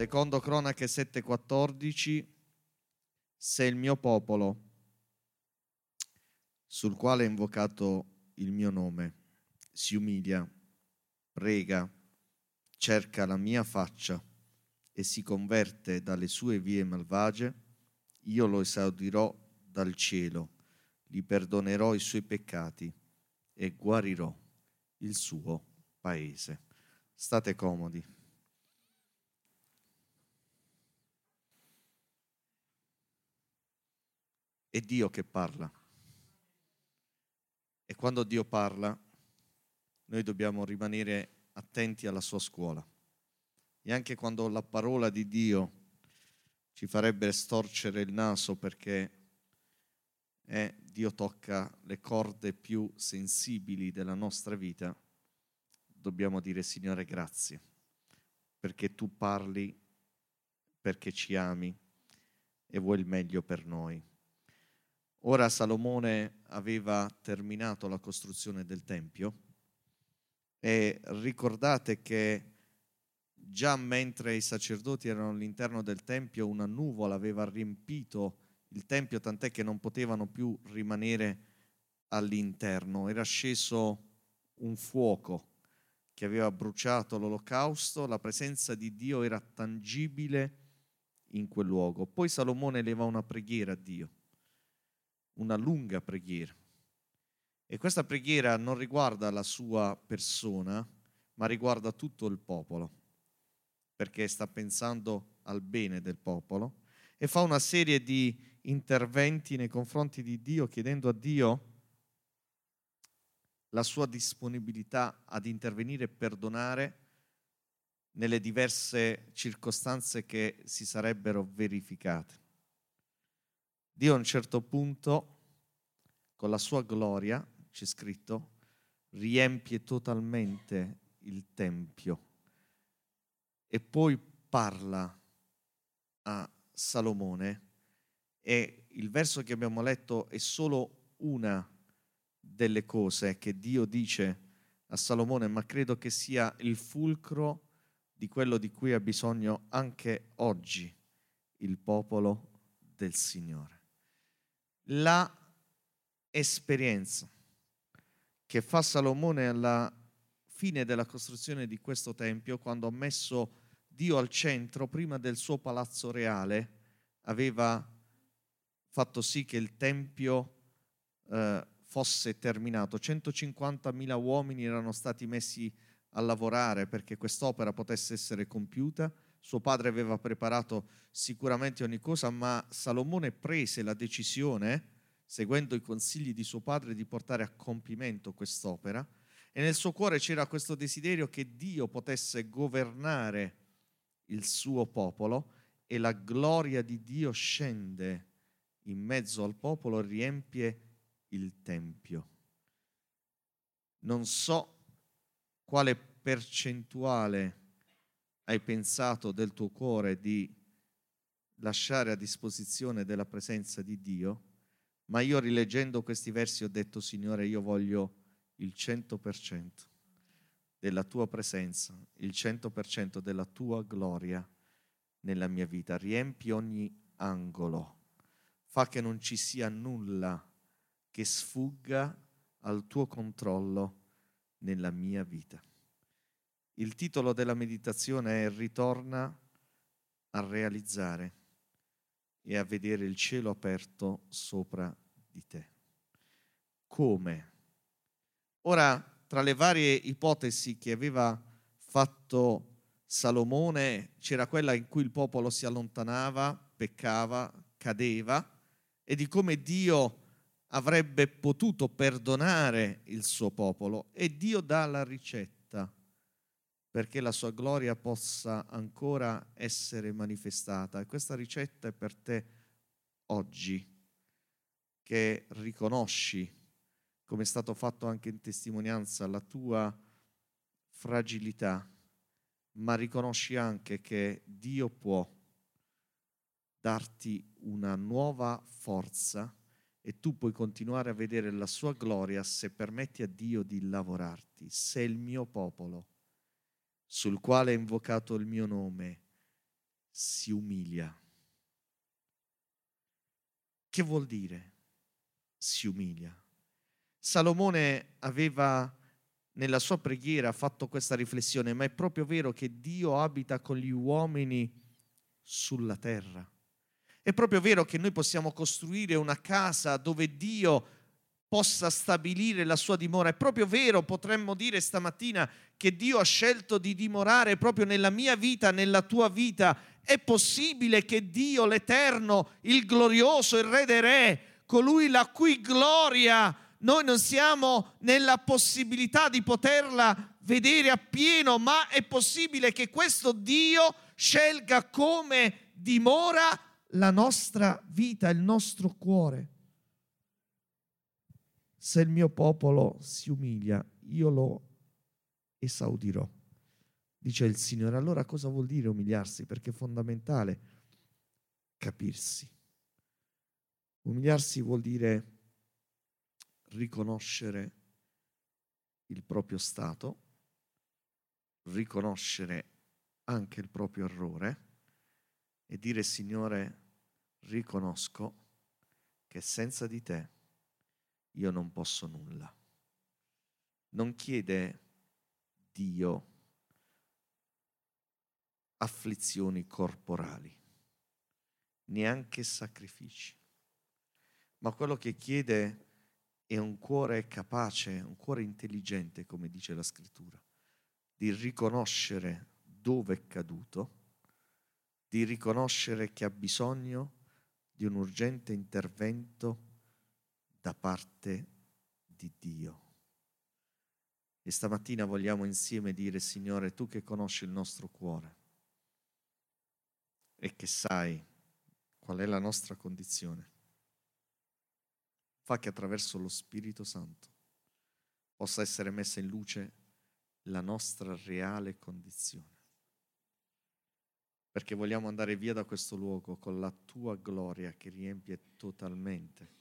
Secondo Cronache 7:14, se il mio popolo, sul quale è invocato il mio nome, si umilia, prega, cerca la mia faccia e si converte dalle sue vie malvagie, io lo esaudirò dal cielo, gli perdonerò i suoi peccati e guarirò il suo paese. State comodi. Dio che parla. E quando Dio parla, noi dobbiamo rimanere attenti alla sua scuola. E anche quando la parola di Dio ci farebbe storcere il naso perché eh, Dio tocca le corde più sensibili della nostra vita, dobbiamo dire Signore grazie, perché tu parli, perché ci ami e vuoi il meglio per noi. Ora Salomone aveva terminato la costruzione del Tempio e ricordate che già mentre i sacerdoti erano all'interno del Tempio una nuvola aveva riempito il Tempio, tant'è che non potevano più rimanere all'interno. Era sceso un fuoco che aveva bruciato l'olocausto, la presenza di Dio era tangibile in quel luogo. Poi Salomone eleva una preghiera a Dio, una lunga preghiera. E questa preghiera non riguarda la sua persona, ma riguarda tutto il popolo, perché sta pensando al bene del popolo e fa una serie di interventi nei confronti di Dio, chiedendo a Dio la sua disponibilità ad intervenire e perdonare nelle diverse circostanze che si sarebbero verificate. Dio a un certo punto, con la sua gloria, c'è scritto, riempie totalmente il Tempio e poi parla a Salomone e il verso che abbiamo letto è solo una delle cose che Dio dice a Salomone, ma credo che sia il fulcro di quello di cui ha bisogno anche oggi il popolo del Signore. La esperienza che fa Salomone alla fine della costruzione di questo tempio, quando ha messo Dio al centro, prima del suo palazzo reale, aveva fatto sì che il tempio eh, fosse terminato. 150.000 uomini erano stati messi a lavorare perché quest'opera potesse essere compiuta. Suo padre aveva preparato sicuramente ogni cosa, ma Salomone prese la decisione, seguendo i consigli di suo padre, di portare a compimento quest'opera. E nel suo cuore c'era questo desiderio che Dio potesse governare il suo popolo e la gloria di Dio scende in mezzo al popolo e riempie il Tempio. Non so quale percentuale hai pensato del tuo cuore di lasciare a disposizione della presenza di Dio, ma io rileggendo questi versi ho detto, Signore, io voglio il 100% della tua presenza, il 100% della tua gloria nella mia vita. Riempi ogni angolo, fa che non ci sia nulla che sfugga al tuo controllo nella mia vita. Il titolo della meditazione è Ritorna a realizzare e a vedere il cielo aperto sopra di te. Come? Ora, tra le varie ipotesi che aveva fatto Salomone, c'era quella in cui il popolo si allontanava, peccava, cadeva e di come Dio avrebbe potuto perdonare il suo popolo e Dio dà la ricetta perché la sua gloria possa ancora essere manifestata. E questa ricetta è per te oggi, che riconosci, come è stato fatto anche in testimonianza, la tua fragilità, ma riconosci anche che Dio può darti una nuova forza e tu puoi continuare a vedere la sua gloria se permetti a Dio di lavorarti. Se il mio popolo, sul quale è invocato il mio nome, si umilia. Che vuol dire si umilia? Salomone aveva nella sua preghiera fatto questa riflessione, ma è proprio vero che Dio abita con gli uomini sulla terra. È proprio vero che noi possiamo costruire una casa dove Dio possa stabilire la sua dimora. È proprio vero, potremmo dire stamattina, che Dio ha scelto di dimorare proprio nella mia vita, nella tua vita. È possibile che Dio, l'Eterno, il glorioso, il Re dei Re, colui la cui gloria noi non siamo nella possibilità di poterla vedere appieno, ma è possibile che questo Dio scelga come dimora la nostra vita, il nostro cuore. Se il mio popolo si umilia, io lo esaudirò, dice il Signore. Allora cosa vuol dire umiliarsi? Perché è fondamentale capirsi. Umiliarsi vuol dire riconoscere il proprio stato, riconoscere anche il proprio errore e dire Signore, riconosco che senza di te io non posso nulla. Non chiede Dio afflizioni corporali, neanche sacrifici, ma quello che chiede è un cuore capace, un cuore intelligente, come dice la scrittura, di riconoscere dove è caduto, di riconoscere che ha bisogno di un urgente intervento da parte di Dio. E stamattina vogliamo insieme dire, Signore, tu che conosci il nostro cuore e che sai qual è la nostra condizione fa che attraverso lo Spirito Santo possa essere messa in luce la nostra reale condizione. Perché vogliamo andare via da questo luogo con la tua gloria che riempie totalmente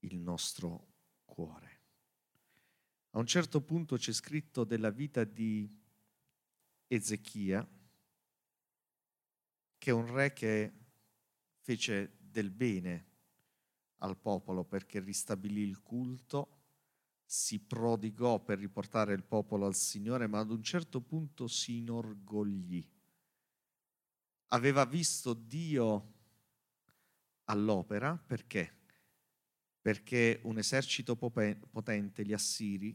il nostro cuore. A un certo punto c'è scritto della vita di Ezechia, che è un re che fece del bene al popolo perché ristabilì il culto, si prodigò per riportare il popolo al Signore, ma ad un certo punto si inorgoglì. Aveva visto Dio all'opera perché? Perché un esercito potente, gli Assiri,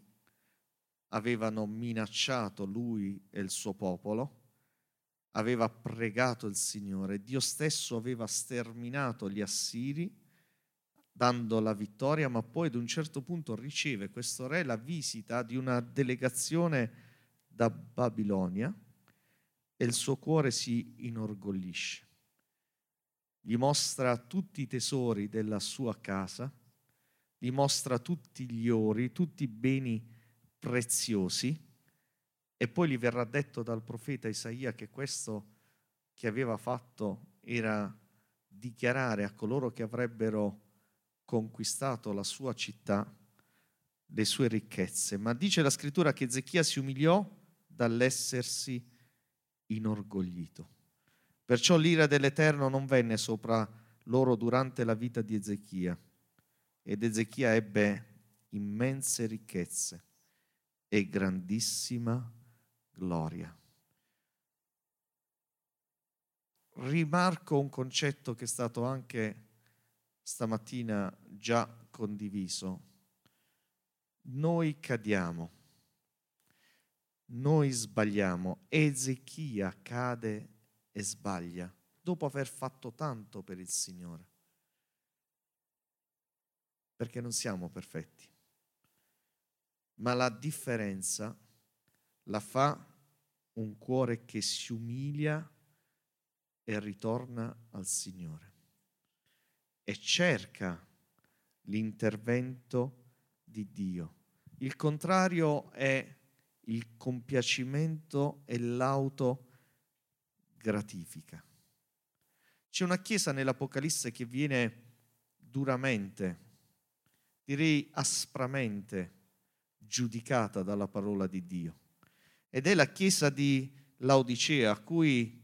avevano minacciato lui e il suo popolo, aveva pregato il Signore, Dio stesso aveva sterminato gli Assiri dando la vittoria, ma poi ad un certo punto riceve questo re la visita di una delegazione da Babilonia e il suo cuore si inorgoglisce. Gli mostra tutti i tesori della sua casa, gli mostra tutti gli ori, tutti i beni preziosi e poi gli verrà detto dal profeta Isaia che questo che aveva fatto era dichiarare a coloro che avrebbero conquistato la sua città, le sue ricchezze, ma dice la scrittura che Ezechia si umiliò dall'essersi inorgoglito. Perciò l'ira dell'Eterno non venne sopra loro durante la vita di Ezechia ed Ezechia ebbe immense ricchezze e grandissima gloria. Rimarco un concetto che è stato anche stamattina già condiviso, noi cadiamo, noi sbagliamo, Ezechia cade e sbaglia dopo aver fatto tanto per il Signore, perché non siamo perfetti, ma la differenza la fa un cuore che si umilia e ritorna al Signore e cerca l'intervento di Dio. Il contrario è il compiacimento e l'autogratifica. C'è una chiesa nell'Apocalisse che viene duramente, direi aspramente, giudicata dalla parola di Dio. Ed è la chiesa di Laodicea a cui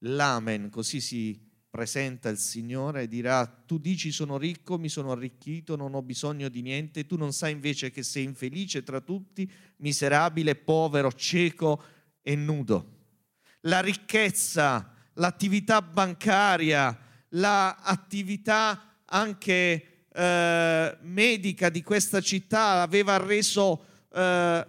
l'amen, così si presenta il Signore e dirà, tu dici sono ricco, mi sono arricchito, non ho bisogno di niente, tu non sai invece che sei infelice tra tutti, miserabile, povero, cieco e nudo. La ricchezza, l'attività bancaria, l'attività anche eh, medica di questa città aveva reso eh,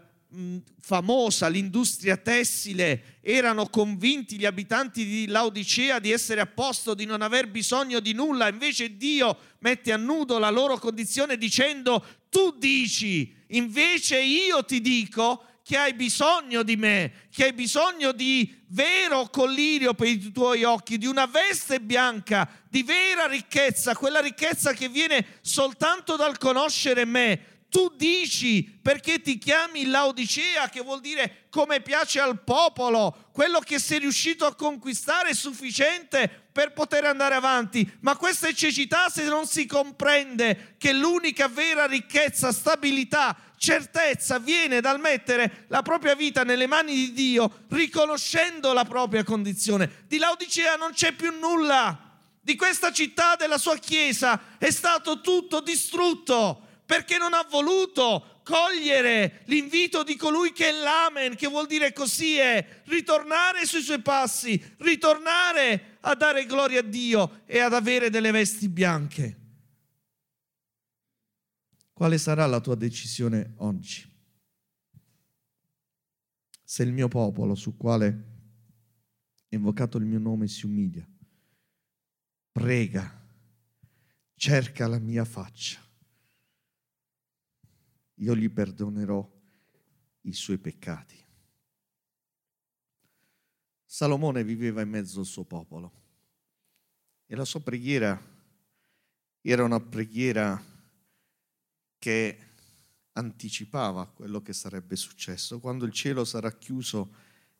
famosa, l'industria tessile, erano convinti gli abitanti di Laodicea di essere a posto, di non aver bisogno di nulla, invece Dio mette a nudo la loro condizione dicendo tu dici, invece io ti dico che hai bisogno di me, che hai bisogno di vero collirio per i tuoi occhi, di una veste bianca, di vera ricchezza, quella ricchezza che viene soltanto dal conoscere me tu dici perché ti chiami Laodicea, che vuol dire come piace al popolo, quello che sei riuscito a conquistare è sufficiente per poter andare avanti. Ma questa è cecità se non si comprende che l'unica vera ricchezza, stabilità, certezza viene dal mettere la propria vita nelle mani di Dio, riconoscendo la propria condizione. Di Laodicea non c'è più nulla. Di questa città, della sua chiesa, è stato tutto distrutto perché non ha voluto cogliere l'invito di colui che è l'amen, che vuol dire così è, ritornare sui suoi passi, ritornare a dare gloria a Dio e ad avere delle vesti bianche. Quale sarà la tua decisione oggi? Se il mio popolo, su quale è invocato il mio nome, si umilia, prega, cerca la mia faccia, io gli perdonerò i suoi peccati. Salomone viveva in mezzo al suo popolo e la sua preghiera era una preghiera che anticipava quello che sarebbe successo. Quando il cielo sarà chiuso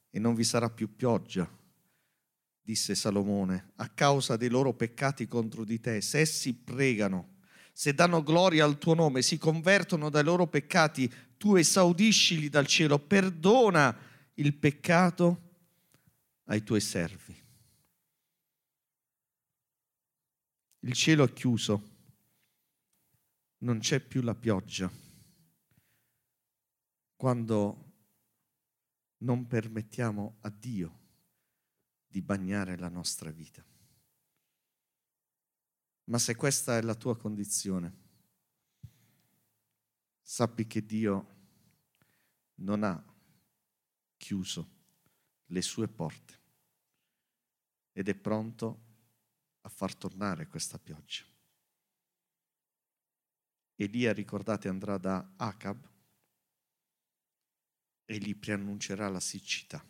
e non vi sarà più pioggia, disse Salomone, a causa dei loro peccati contro di te, se essi pregano se danno gloria al tuo nome, si convertono dai loro peccati, tu esaudiscili dal cielo, perdona il peccato ai tuoi servi. Il cielo è chiuso, non c'è più la pioggia. Quando non permettiamo a Dio di bagnare la nostra vita. Ma se questa è la tua condizione, sappi che Dio non ha chiuso le sue porte ed è pronto a far tornare questa pioggia. Elia, ricordate, andrà da Acab e gli preannuncerà la siccità.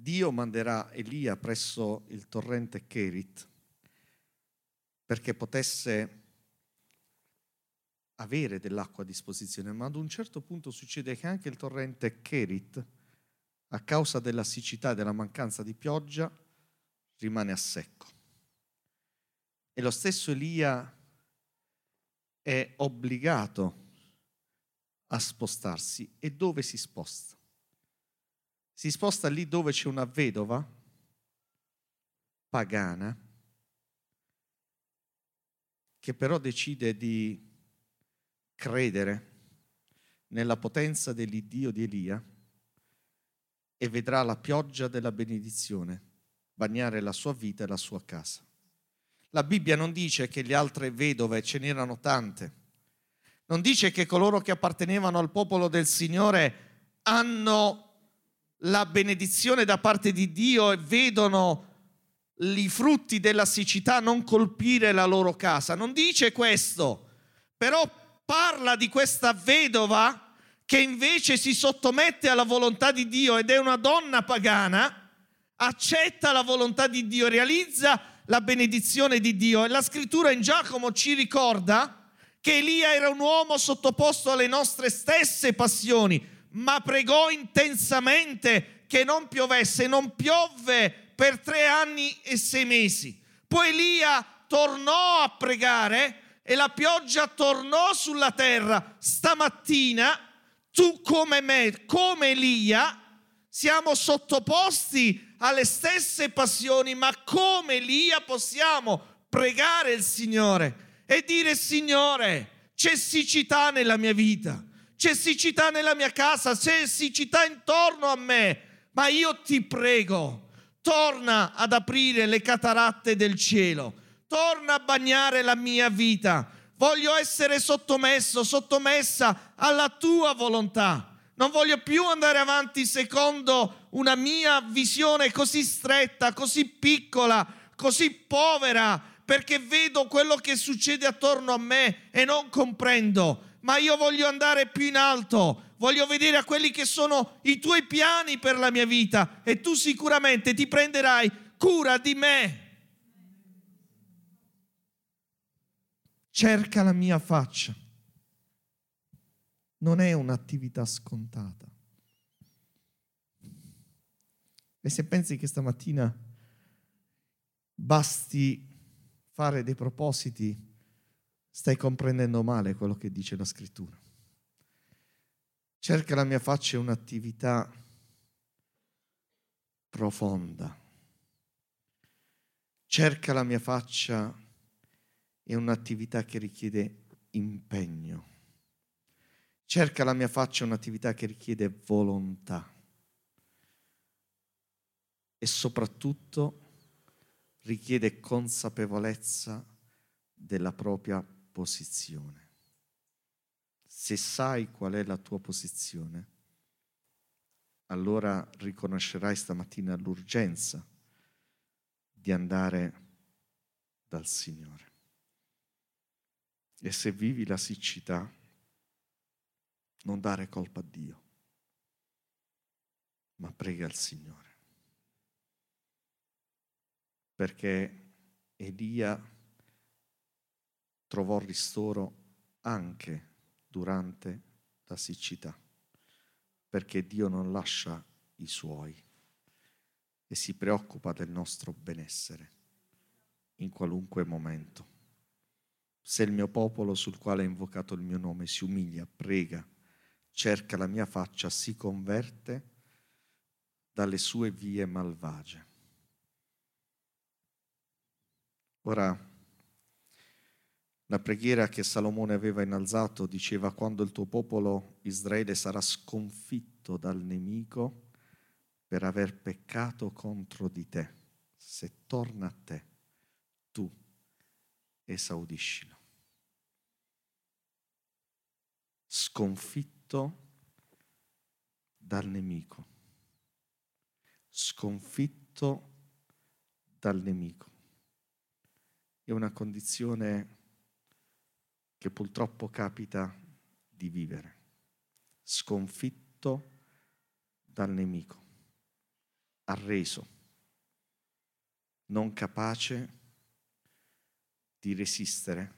Dio manderà Elia presso il torrente Kerit perché potesse avere dell'acqua a disposizione, ma ad un certo punto succede che anche il torrente Kerit, a causa della siccità e della mancanza di pioggia, rimane a secco. E lo stesso Elia è obbligato a spostarsi. E dove si sposta? Si sposta lì dove c'è una vedova pagana che però decide di credere nella potenza dell'Iddio di Elia e vedrà la pioggia della benedizione bagnare la sua vita e la sua casa. La Bibbia non dice che le altre vedove ce n'erano tante, non dice che coloro che appartenevano al popolo del Signore hanno la benedizione da parte di Dio e vedono i frutti della siccità non colpire la loro casa. Non dice questo, però parla di questa vedova che invece si sottomette alla volontà di Dio ed è una donna pagana, accetta la volontà di Dio, realizza la benedizione di Dio. E la scrittura in Giacomo ci ricorda che Elia era un uomo sottoposto alle nostre stesse passioni ma pregò intensamente che non piovesse. Non piovve per tre anni e sei mesi. Poi Elia tornò a pregare e la pioggia tornò sulla terra. Stamattina tu come me, come Elia, siamo sottoposti alle stesse passioni, ma come Elia possiamo pregare il Signore e dire Signore, c'è siccità nella mia vita, c'è siccità nella mia casa, c'è siccità intorno a me, ma io ti prego, torna ad aprire le cataratte del cielo, torna a bagnare la mia vita. Voglio essere sottomesso, sottomessa alla tua volontà. Non voglio più andare avanti secondo una mia visione così stretta, così piccola, così povera, perché vedo quello che succede attorno a me e non comprendo. Ma io voglio andare più in alto, voglio vedere a quelli che sono i tuoi piani per la mia vita e tu sicuramente ti prenderai cura di me. Cerca la mia faccia non è un'attività scontata. E se pensi che stamattina basti fare dei propositi, stai comprendendo male quello che dice la scrittura. Cerca la mia faccia è un'attività profonda. Cerca la mia faccia è un'attività che richiede impegno. Cerca la mia faccia un'attività che richiede volontà e soprattutto richiede consapevolezza della propria posizione. Se sai qual è la tua posizione, allora riconoscerai stamattina l'urgenza di andare dal Signore. E se vivi la siccità, non dare colpa a Dio, ma prega al Signore. Perché Elia trovò ristoro anche durante la siccità, perché Dio non lascia i suoi e si preoccupa del nostro benessere in qualunque momento. Se il mio popolo sul quale è invocato il mio nome si umilia, prega, cerca la mia faccia, si converte dalle sue vie malvagie. Ora, la preghiera che Salomone aveva innalzato diceva quando il tuo popolo Israele sarà sconfitto dal nemico per aver peccato contro di te, se torna a te, tu esaudiscilo. Sconfitto dal nemico, sconfitto dal nemico. È una condizione che purtroppo capita di vivere, sconfitto dal nemico, arreso, non capace di resistere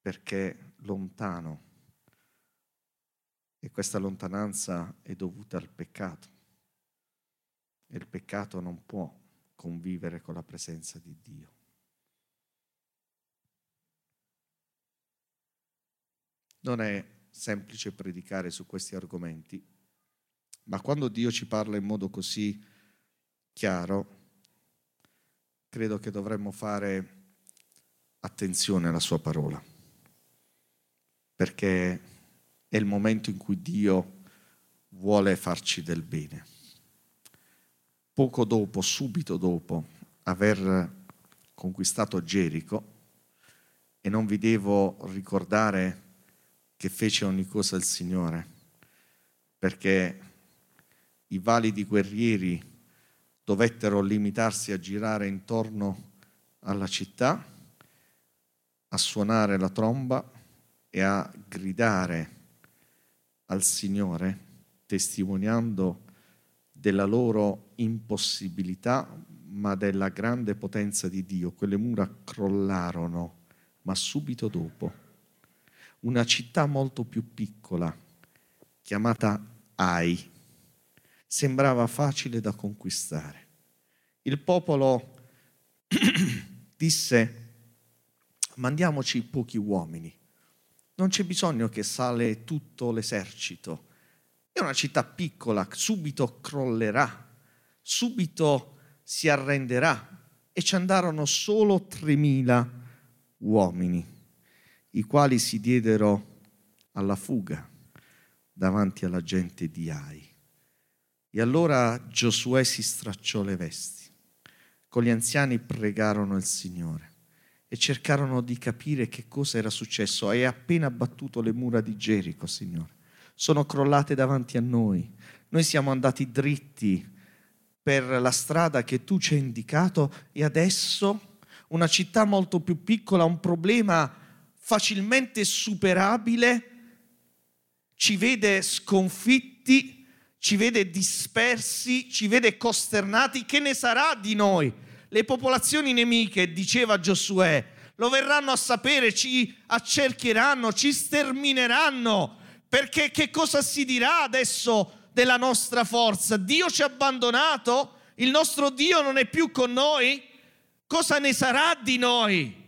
perché lontano e questa lontananza è dovuta al peccato. E il peccato non può convivere con la presenza di Dio. Non è semplice predicare su questi argomenti, ma quando Dio ci parla in modo così chiaro, credo che dovremmo fare attenzione alla sua parola, perché è il momento in cui Dio vuole farci del bene. Poco dopo, subito dopo aver conquistato Gerico, e non vi devo ricordare che fece ogni cosa il Signore, perché i validi guerrieri dovettero limitarsi a girare intorno alla città, a suonare la tromba e a gridare al Signore, testimoniando della loro impossibilità, ma della grande potenza di Dio. Quelle mura crollarono, ma subito dopo. Una città molto più piccola, chiamata Ai, sembrava facile da conquistare. Il popolo disse, mandiamoci pochi uomini non c'è bisogno che sale tutto l'esercito È una città piccola, subito crollerà, subito si arrenderà. E ci andarono solo 3.000 uomini, i quali si diedero alla fuga davanti alla gente di Ai. E allora Giosuè si stracciò le vesti. Con gli anziani pregarono il Signore e cercarono di capire che cosa era successo. Hai appena battuto le mura di Gerico, Signore. Sono crollate davanti a noi. Noi siamo andati dritti per la strada che tu ci hai indicato e adesso una città molto più piccola, un problema facilmente superabile, ci vede sconfitti, ci vede dispersi, ci vede costernati. Che ne sarà di noi? le popolazioni nemiche, diceva Giosuè, lo verranno a sapere, ci accerchieranno, ci stermineranno, perché che cosa si dirà adesso della nostra forza? Dio ci ha abbandonato? Il nostro Dio non è più con noi? Cosa ne sarà di noi?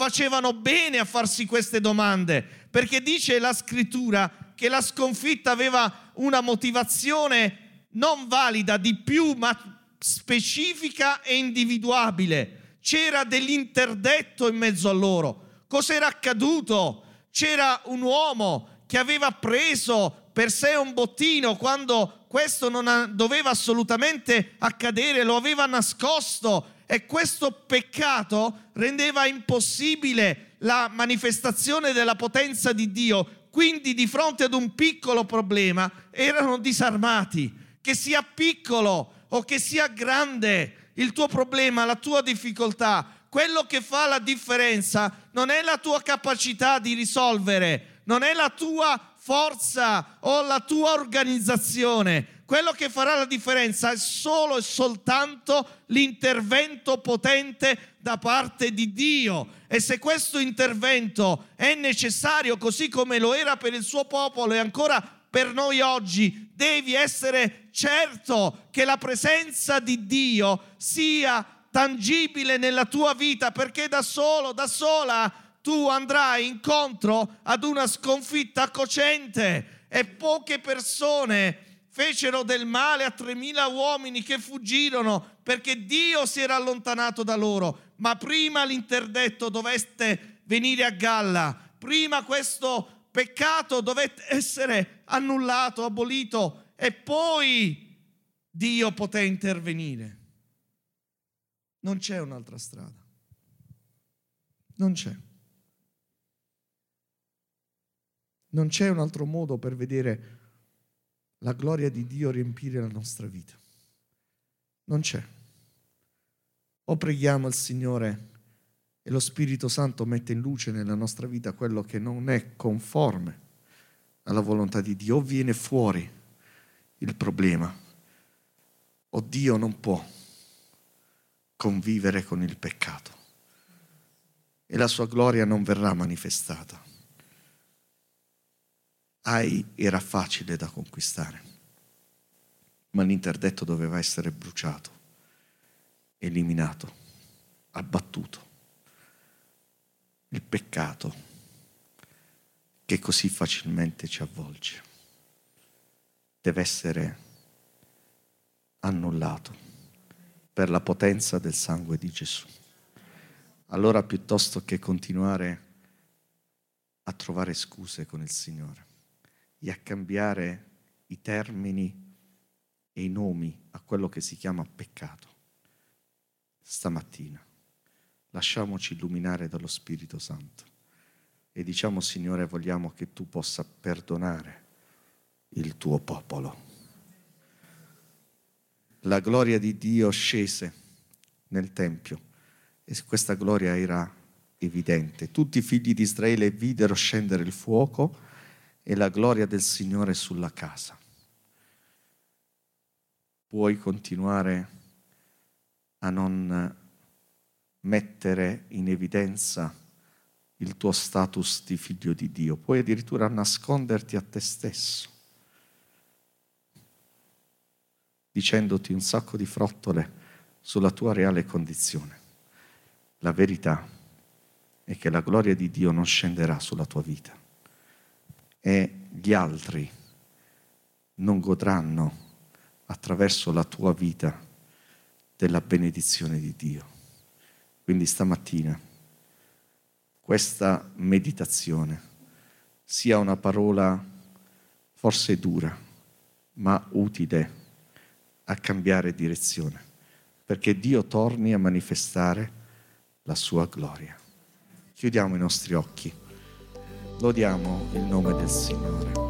Facevano bene a farsi queste domande, perché dice la scrittura che la sconfitta aveva una motivazione non valida di più, ma specifica e individuabile. C'era dell'interdetto in mezzo a loro. Cos'era accaduto? C'era un uomo che aveva preso per sé un bottino quando questo non doveva assolutamente accadere, lo aveva nascosto e questo peccato rendeva impossibile la manifestazione della potenza di Dio. Quindi di fronte ad un piccolo problema erano disarmati, che sia piccolo o che sia grande il tuo problema, la tua difficoltà, quello che fa la differenza non è la tua capacità di risolvere, non è la tua forza o la tua organizzazione. Quello che farà la differenza è solo e soltanto l'intervento potente da parte di Dio. E se questo intervento è necessario, così come lo era per il suo popolo e ancora per noi oggi, devi essere certo che la presenza di Dio sia tangibile nella tua vita, perché da solo, da sola, tu andrai incontro ad una sconfitta cocente e poche persone fecero del male a 3.000 uomini che fuggirono perché Dio si era allontanato da loro. Ma prima l'interdetto dovette venire a galla, prima questo peccato dovette essere annullato, abolito e poi Dio poté intervenire. Non c'è un'altra strada. Non c'è. Non c'è un altro modo per vedere la gloria di Dio riempire la nostra vita. Non c'è. O preghiamo il Signore e lo Spirito Santo mette in luce nella nostra vita quello che non è conforme alla volontà di Dio, o viene fuori il problema, o Dio non può convivere con il peccato e la sua gloria non verrà manifestata. Ai era facile da conquistare, ma l'interdetto doveva essere bruciato, eliminato, abbattuto il peccato che così facilmente ci avvolge. Deve essere annullato per la potenza del sangue di Gesù. Allora piuttosto che continuare a trovare scuse con il Signore e a cambiare i termini e i nomi a quello che si chiama peccato, stamattina lasciamoci illuminare dallo Spirito Santo e diciamo Signore vogliamo che tu possa perdonare il tuo popolo. La gloria di Dio scese nel Tempio e questa gloria era evidente. Tutti i figli di Israele videro scendere il fuoco e la gloria del Signore sulla casa. Puoi continuare a non mettere in evidenza il tuo status di figlio di Dio, puoi addirittura nasconderti a te stesso, dicendoti un sacco di frottole sulla tua reale condizione. La verità è che la gloria di Dio non scenderà sulla tua vita e gli altri non godranno attraverso la tua vita della benedizione di Dio. Quindi stamattina questa meditazione sia una parola forse dura, ma utile a cambiare direzione, perché Dio torni a manifestare la sua gloria. Chiudiamo i nostri occhi, lodiamo il nome del Signore.